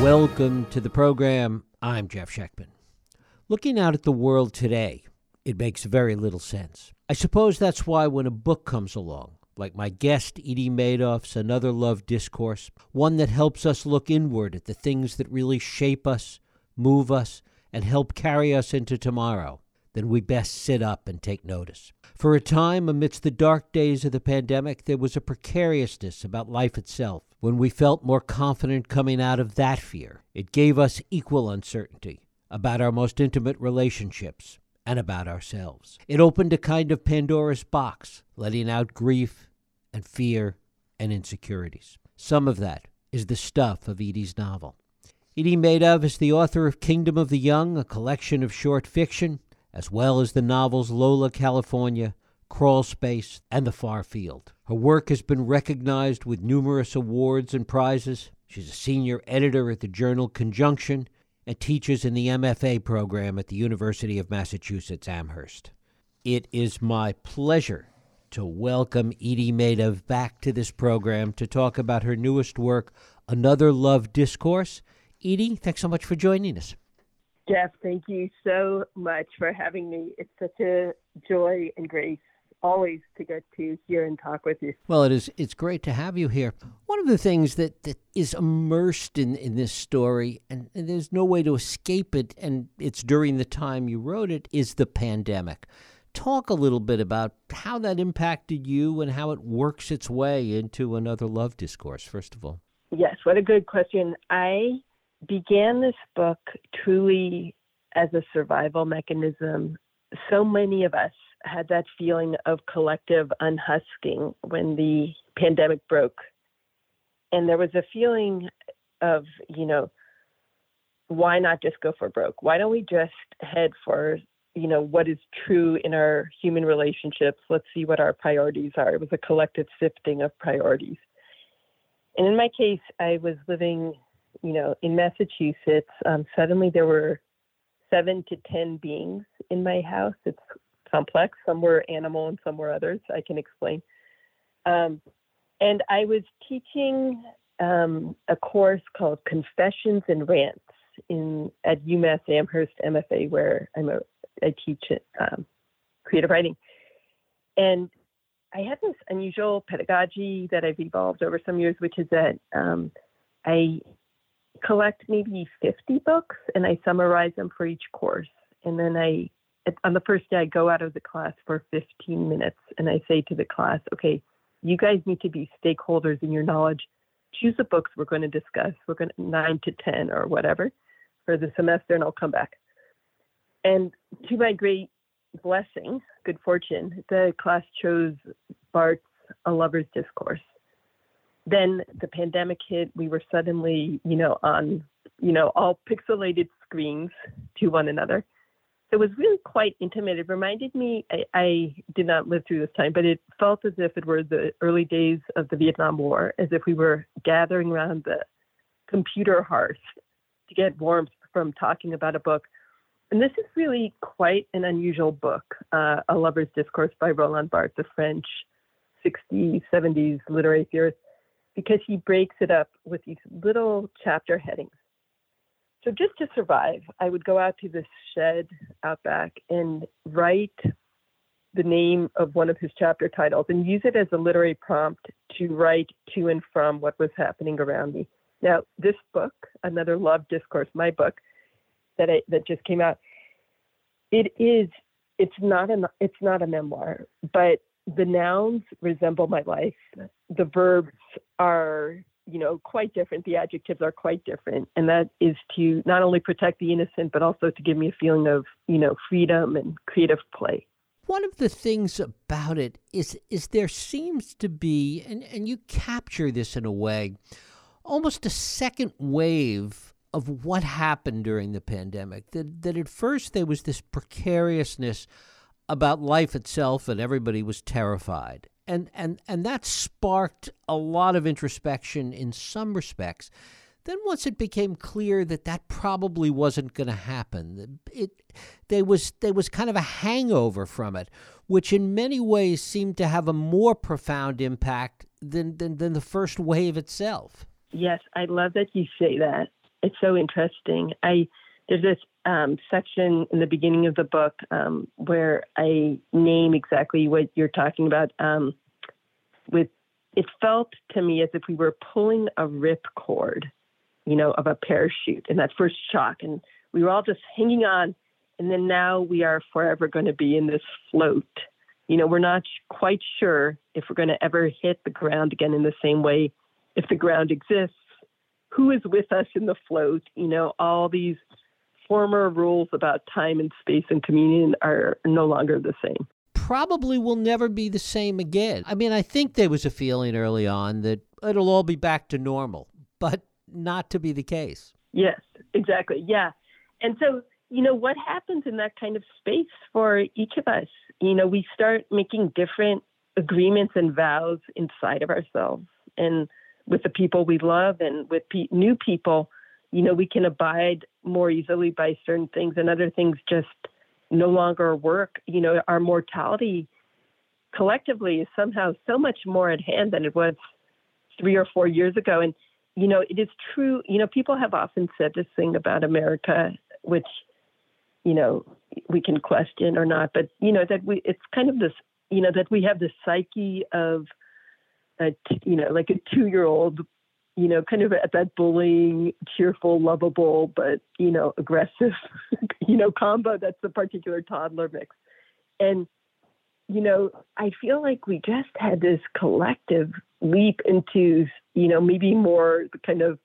Welcome to the program. I'm Jeff Schechtman. Looking out at the world today, it makes very little sense. I suppose that's why when a book comes along, like my guest Edie Meidav's Another Love Discourse, one that helps us look inward at the things that really shape us, move us, and help carry us into tomorrow, then we best sit up and take notice. For a time, amidst the dark days of the pandemic, there was a precariousness about life itself. When we felt more confident coming out of that fear, it gave us equal uncertainty about our most intimate relationships and about ourselves. It opened a kind of Pandora's box, letting out grief and fear and insecurities. Some of that is the stuff of Edie's novel. Edie Meidav is the author of Kingdom of the Young, a collection of short fiction, as well as the novels Lola, California, Crawl Space, and The Far Field. Her work has been recognized with numerous awards and prizes. She's a senior editor at the journal Conjunction and teaches in the MFA program at the University of Massachusetts Amherst. It is my pleasure to welcome Edie Meidav back to this program to talk about her newest work, Another Love Discourse. Edie, thanks so much for joining us. Jeff, thank you so much for having me. It's such a joy and grace always to get to hear and talk with you. Well, it is it's great to have you here. One of the things that, that is immersed in, in this story, and, and there's no way to escape it, and it's during the time you wrote it, is the pandemic. Talk a little bit about how that impacted you and how it works its way into another love discourse, first of all. Yes, what a good question. I began this book truly as a survival mechanism. So many of us had that feeling of collective unhusking when the pandemic broke. And there was a feeling of, you know, why not just go for broke? Why don't we just head for, you know, what is true in our human relationships? Let's see what our priorities are. It was a collective sifting of priorities. And in my case, I was living, you know, in Massachusetts. Um, suddenly there were seven to 10 beings in my house. It's complex. Some were animal and some were others. I can explain. Um, and I was teaching um, a course called Confessions and Rants in at UMass Amherst MFA, where I'm a I teach um, creative writing. And I had this unusual pedagogy that I've evolved over some years, which is that um, I collect maybe 50 books and I summarize them for each course. And then I on the first day, I go out of the class for 15 minutes and I say to the class, okay, you guys need to be stakeholders in your knowledge. Choose the books we're going to discuss. We're going to nine to 10 or whatever for the semester, and I'll come back. And to my great blessing, good fortune, the class chose Barthes's A Lover's Discourse. Then the pandemic hit. We were suddenly, you know, on, you know, all pixelated screens to one another it was really quite intimate. It reminded me, I, I, did not live through this time, but it felt as if it were the early days of the Vietnam War, as if we were gathering around the computer hearth to get warmth from talking about a book. And this is really quite an unusual book, uh, A Lover's Discourse by Roland Barthes, the French 60s, 70s literary theorist, because he breaks it up with these little chapter headings. So just to survive, I would go out to this shed out back and write the name of one of his chapter titles and use it as a literary prompt to write to and from what was happening around me. Now, this book, Another Love Discourse, my book that I, that just came out, it is it's not a it's not a memoir, but the nouns resemble my life. The verbs are you know, quite different. The adjectives are quite different. And that is to not only protect the innocent, but also to give me a feeling of, you know, freedom and creative play. One of the things about it is is there seems to be and, and you capture this in a way, almost a second wave of what happened during the pandemic. That that at first there was this precariousness about life itself and everybody was terrified and and and that sparked a lot of introspection in some respects. Then once it became clear that that probably wasn't going to happen, it there was there was kind of a hangover from it, which in many ways seemed to have a more profound impact than than, than the first wave itself. Yes, I love that you say that. it's so interesting. I there's this um, section in the beginning of the book um, where I name exactly what you're talking about. Um, with it felt to me as if we were pulling a rip cord, you know, of a parachute in that first shock, and we were all just hanging on. And then now we are forever going to be in this float. You know, we're not quite sure if we're going to ever hit the ground again in the same way, if the ground exists. Who is with us in the float? You know, all these former rules about time and space and communion are no longer the same. Probably will never be the same again. I mean, I think there was a feeling early on that it'll all be back to normal, but not to be the case. Yes, exactly. Yeah. And so, you know, what happens in that kind of space for each of us? You know, we start making different agreements and vows inside of ourselves and with the people we love and with pe- new people you know, we can abide more easily by certain things and other things just no longer work. You know, our mortality collectively is somehow so much more at hand than it was three or four years ago. And, you know, it is true, you know, people have often said this thing about America, which, you know, we can question or not, but, you know, that we, it's kind of this, you know, that we have the psyche of, a, you know, like a two year old you know, kind of at that bullying, cheerful, lovable, but, you know, aggressive, you know, combo that's a particular toddler mix. And, you know, I feel like we just had this collective leap into, you know, maybe more the kind of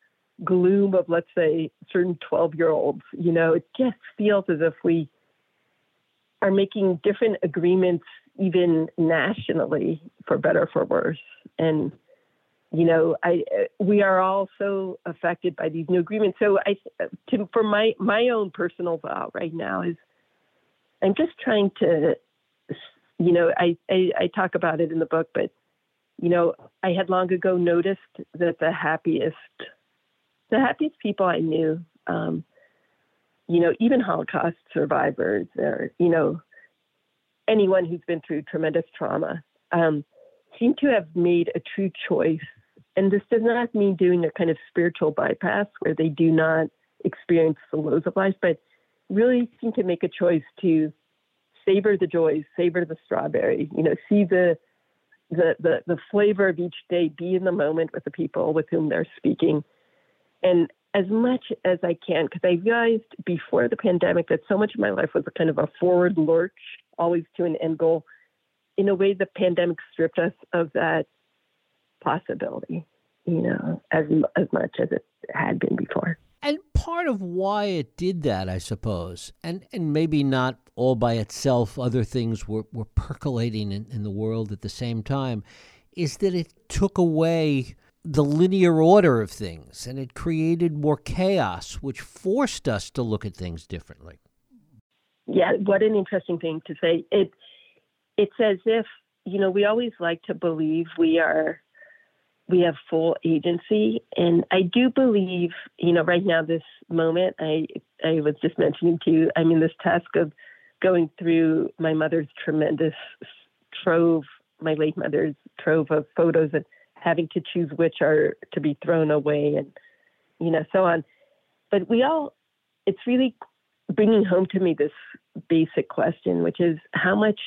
gloom of, let's say, certain 12 year olds. You know, it just feels as if we are making different agreements, even nationally, for better, for worse. And, you know, I we are all so affected by these new agreements. So I, to, for my my own personal vow right now is, I'm just trying to, you know, I, I I talk about it in the book, but you know, I had long ago noticed that the happiest, the happiest people I knew, um, you know, even Holocaust survivors, or you know, anyone who's been through tremendous trauma. Um, seem to have made a true choice and this does not mean doing a kind of spiritual bypass where they do not experience the lows of life, but really seem to make a choice to savor the joys, savor the strawberry, you know, see the the, the, the flavor of each day, be in the moment with the people with whom they're speaking. And as much as I can, because I realized before the pandemic that so much of my life was a kind of a forward lurch, always to an end goal. In a way, the pandemic stripped us of that possibility, you know, as as much as it had been before. And part of why it did that, I suppose, and, and maybe not all by itself, other things were, were percolating in, in the world at the same time, is that it took away the linear order of things and it created more chaos, which forced us to look at things differently. Yeah, what an interesting thing to say. It it's as if, you know, we always like to believe we are we have full agency. And I do believe, you know, right now, this moment, I, I was just mentioning to you, I'm in this task of going through my mother's tremendous trove, my late mother's trove of photos and having to choose which are to be thrown away and, you know, so on. But we all, it's really bringing home to me this basic question, which is how much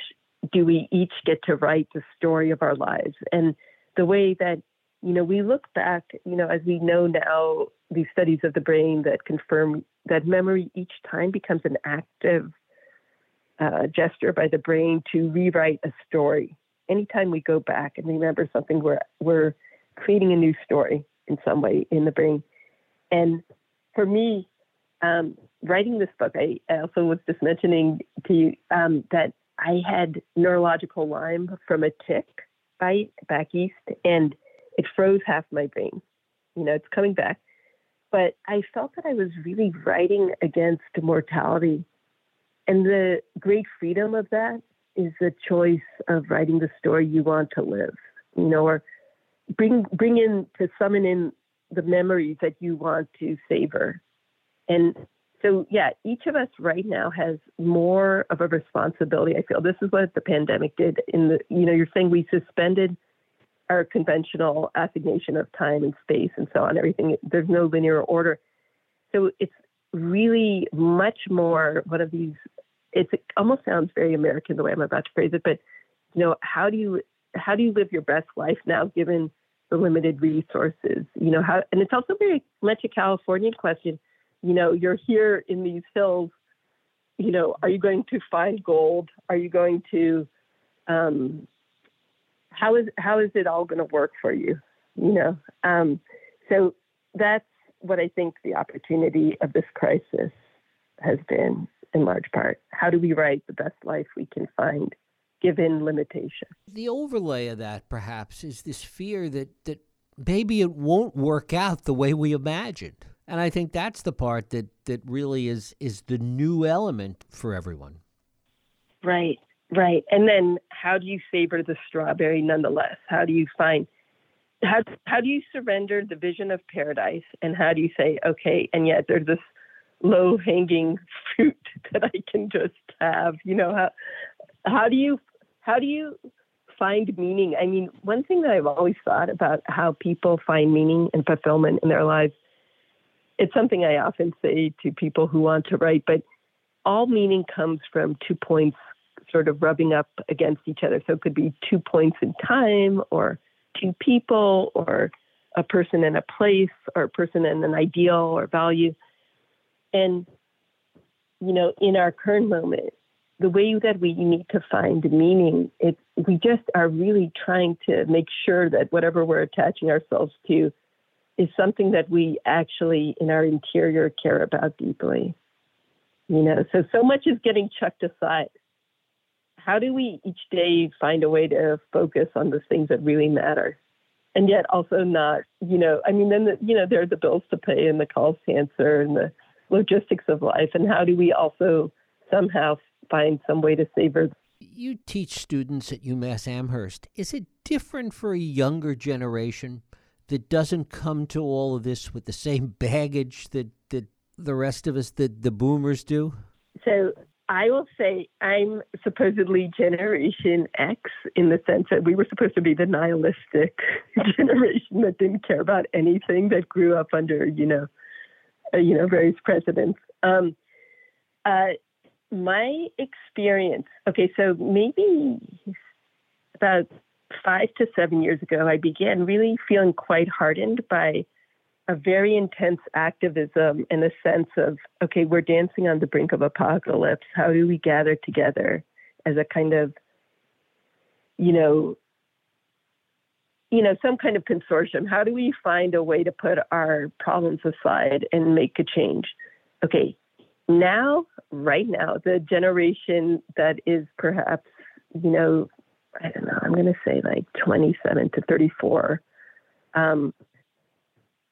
do we each get to write the story of our lives? And the way that you know, we look back, you know, as we know now, these studies of the brain that confirm that memory each time becomes an active uh, gesture by the brain to rewrite a story. Anytime we go back and remember something, we're, we're creating a new story in some way in the brain. And for me, um, writing this book, I also was just mentioning to you um, that I had neurological Lyme from a tick bite back east. And it froze half my brain. You know, it's coming back. But I felt that I was really writing against mortality. And the great freedom of that is the choice of writing the story you want to live, you know, or bring bring in to summon in the memories that you want to savor. And so yeah, each of us right now has more of a responsibility. I feel this is what the pandemic did in the you know, you're saying we suspended our conventional assignation of time and space and so on, everything, there's no linear order. So it's really much more one of these. It's, it almost sounds very American the way I'm about to phrase it, but you know, how do you how do you live your best life now given the limited resources? You know, how and it's also very much a Californian question. You know, you're here in these hills. You know, are you going to find gold? Are you going to um, how is how is it all going to work for you? You know, um, so that's what I think the opportunity of this crisis has been in large part. How do we write the best life we can find given limitation? The overlay of that, perhaps, is this fear that, that maybe it won't work out the way we imagined. And I think that's the part that, that really is, is the new element for everyone. Right, right. And then how do you savor the strawberry nonetheless? How do you find how how do you surrender the vision of paradise and how do you say okay and yet there's this low hanging fruit that I can just have you know how how do you how do you find meaning I mean one thing that I've always thought about how people find meaning and fulfillment in their lives it's something I often say to people who want to write but all meaning comes from two points sort of rubbing up against each other so it could be two points in time or two people or a person in a place or a person in an ideal or value. And, you know, in our current moment, the way that we need to find meaning, it, we just are really trying to make sure that whatever we're attaching ourselves to is something that we actually in our interior care about deeply. You know, so so much is getting chucked aside how do we each day find a way to focus on the things that really matter? And yet also not, you know, I mean, then, the, you know, there are the bills to pay and the calls to answer and the logistics of life. And how do we also somehow find some way to savor? You teach students at UMass Amherst. Is it different for a younger generation that doesn't come to all of this with the same baggage that, that the rest of us, that the boomers do? So I will say I'm supposedly Generation X in the sense that we were supposed to be the nihilistic generation that didn't care about anything that grew up under, you know, uh, you know, various presidents. Um, uh, my experience, okay, so maybe about five to seven years ago, I began really feeling quite hardened by a very intense activism in a sense of okay, we're dancing on the brink of apocalypse. How do we gather together as a kind of, you know, you know, some kind of consortium? How do we find a way to put our problems aside and make a change? Okay, now, right now, the generation that is perhaps, you know, I don't know, I'm going to say like 27 to 34. Um,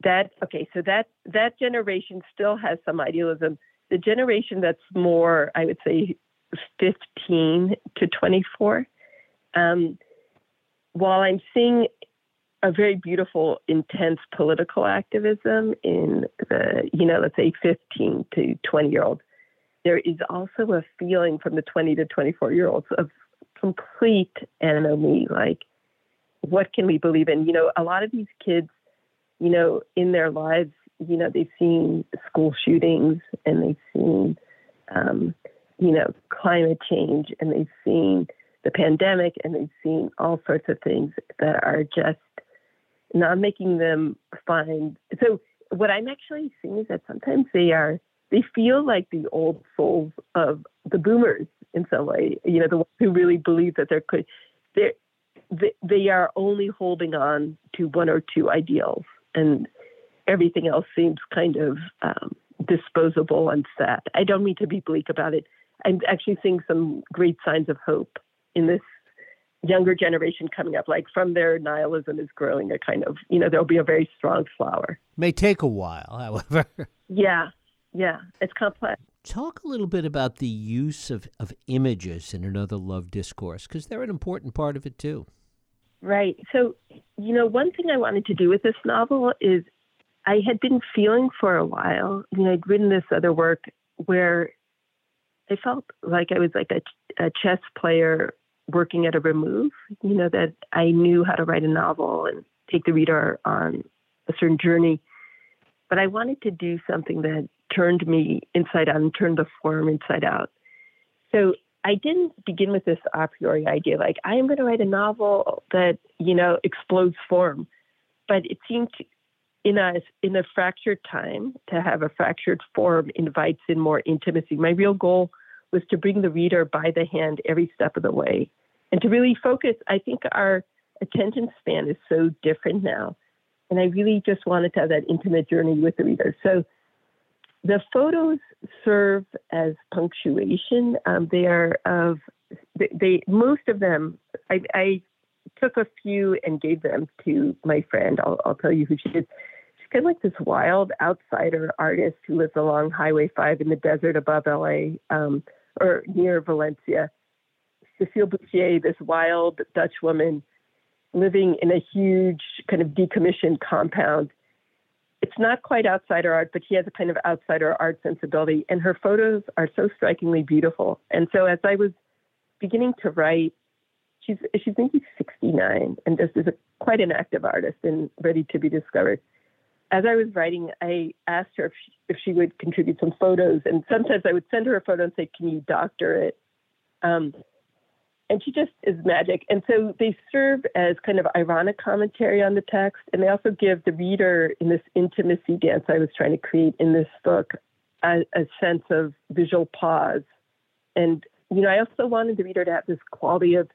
that okay so that that generation still has some idealism. The generation that's more i would say 15 to 24 um, while i'm seeing a very beautiful intense political activism in the you know let's say 15 to 20 year olds there is also a feeling from the 20 to 24 year olds of complete enemy like what can we believe in? You know a lot of these kids you know, in their lives, you know, they've seen school shootings and they've seen, um, you know, climate change and they've seen the pandemic and they've seen all sorts of things that are just not making them find. So, what I'm actually seeing is that sometimes they are, they feel like the old souls of the boomers in some way, you know, the ones who really believe that there could, they they are only holding on to one or two ideals and everything else seems kind of um, disposable and sad. I don't mean to be bleak about it. I'm actually seeing some great signs of hope in this younger generation coming up. Like from their nihilism is growing a kind of, you know, there'll be a very strong flower. May take a while, however. Yeah, yeah, it's complex. Talk a little bit about the use of, of images in another love discourse, because they're an important part of it too. Right. So, you know, one thing I wanted to do with this novel is I had been feeling for a while, you know, I'd written this other work where I felt like I was like a, a chess player working at a remove, you know, that I knew how to write a novel and take the reader on a certain journey. but I wanted to do something that turned me inside out and turned the form inside out. So I didn't begin with this a priori idea, like I am going to write a novel that you know explodes form, but it seemed in a in a fractured time to have a fractured form invites in more intimacy. My real goal was to bring the reader by the hand every step of the way, and to really focus. I think our attention span is so different now, and I really just wanted to have that intimate journey with the reader. So the photos serve as punctuation. Um, they are of they, they, most of them. I, I, took a few and gave them to my friend. I'll, I'll tell you who she is. She's kind of like this wild outsider artist who lives along Highway Five in the desert above LA um, or near Valencia. Cecile Bouchier, this wild Dutch woman living in a huge kind of decommissioned compound it's not quite outsider art, but she has a kind of outsider art sensibility, and her photos are so strikingly beautiful. And so, as I was beginning to write, she's she's maybe 69, and this is a, quite an active artist and ready to be discovered. As I was writing, I asked her if she, if she would contribute some photos, and sometimes I would send her a photo and say, "Can you doctor it?" Um, and she just is magic. And so they serve as kind of ironic commentary on the text, and they also give the reader in this intimacy dance I was trying to create in this book a, a sense of visual pause. And you know, I also wanted the reader to have this quality of,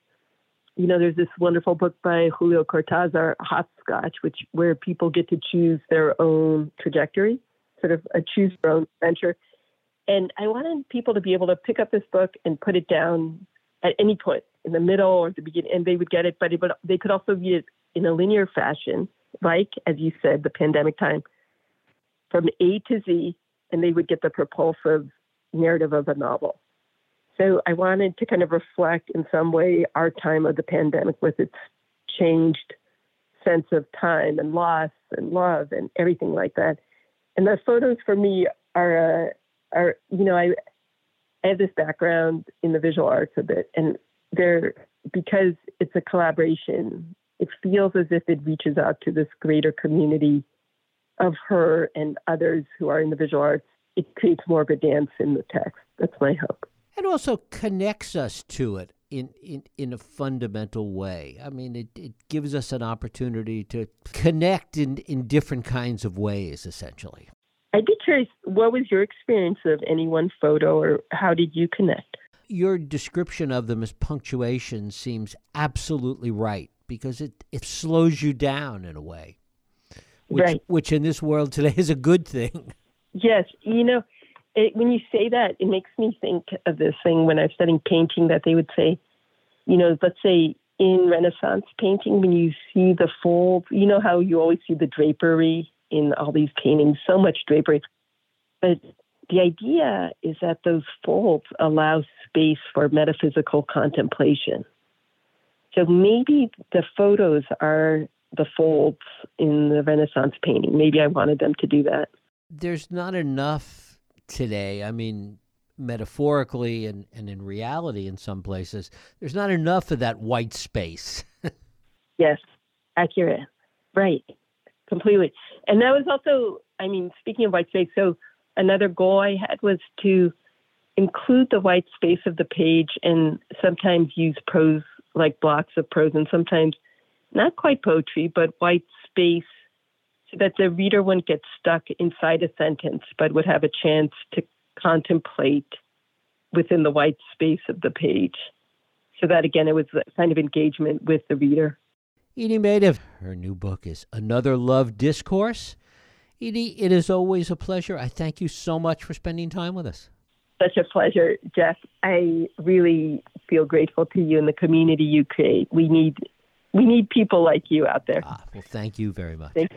you know, there's this wonderful book by Julio Cortázar, Hopscotch, which where people get to choose their own trajectory, sort of a choose your own adventure. And I wanted people to be able to pick up this book and put it down at any point in the middle or the beginning, and they would get it. But it would, they could also read it in a linear fashion, like as you said, the pandemic time, from A to Z, and they would get the propulsive narrative of a novel. So I wanted to kind of reflect in some way our time of the pandemic with its changed sense of time and loss and love and everything like that. And the photos for me are, uh, are you know, I I have this background in the visual arts a bit, and there because it's a collaboration, it feels as if it reaches out to this greater community of her and others who are in the visual arts. It creates more of a dance in the text. That's my hope. And also connects us to it in, in, in a fundamental way. I mean, it, it gives us an opportunity to connect in, in different kinds of ways, essentially. I'd be curious, what was your experience of any one photo or how did you connect? Your description of them as punctuation seems absolutely right because it, it slows you down in a way, which, right. which in this world today is a good thing. Yes. You know, it, when you say that, it makes me think of this thing when I was studying painting that they would say, you know, let's say in Renaissance painting, when you see the folds, you know how you always see the drapery in all these paintings, so much drapery. But the idea is that those folds allow space for metaphysical contemplation. So maybe the photos are the folds in the Renaissance painting. Maybe I wanted them to do that. There's not enough today. I mean, metaphorically and, and in reality, in some places, there's not enough of that white space. yes, accurate. Right completely. And that was also, I mean, speaking of white space, so another goal I had was to include the white space of the page and sometimes use prose, like blocks of prose, and sometimes not quite poetry, but white space so that the reader wouldn't get stuck inside a sentence, but would have a chance to contemplate within the white space of the page. So that again, it was a kind of engagement with the reader. Edie Meidav. Her new book is Another Love Discourse. Edie, it is always a pleasure. I thank you so much for spending time with us. Such a pleasure, Jeff. I really feel grateful to you and the community you create. We need we need people like you out there. Ah, well, thank you very much. Thank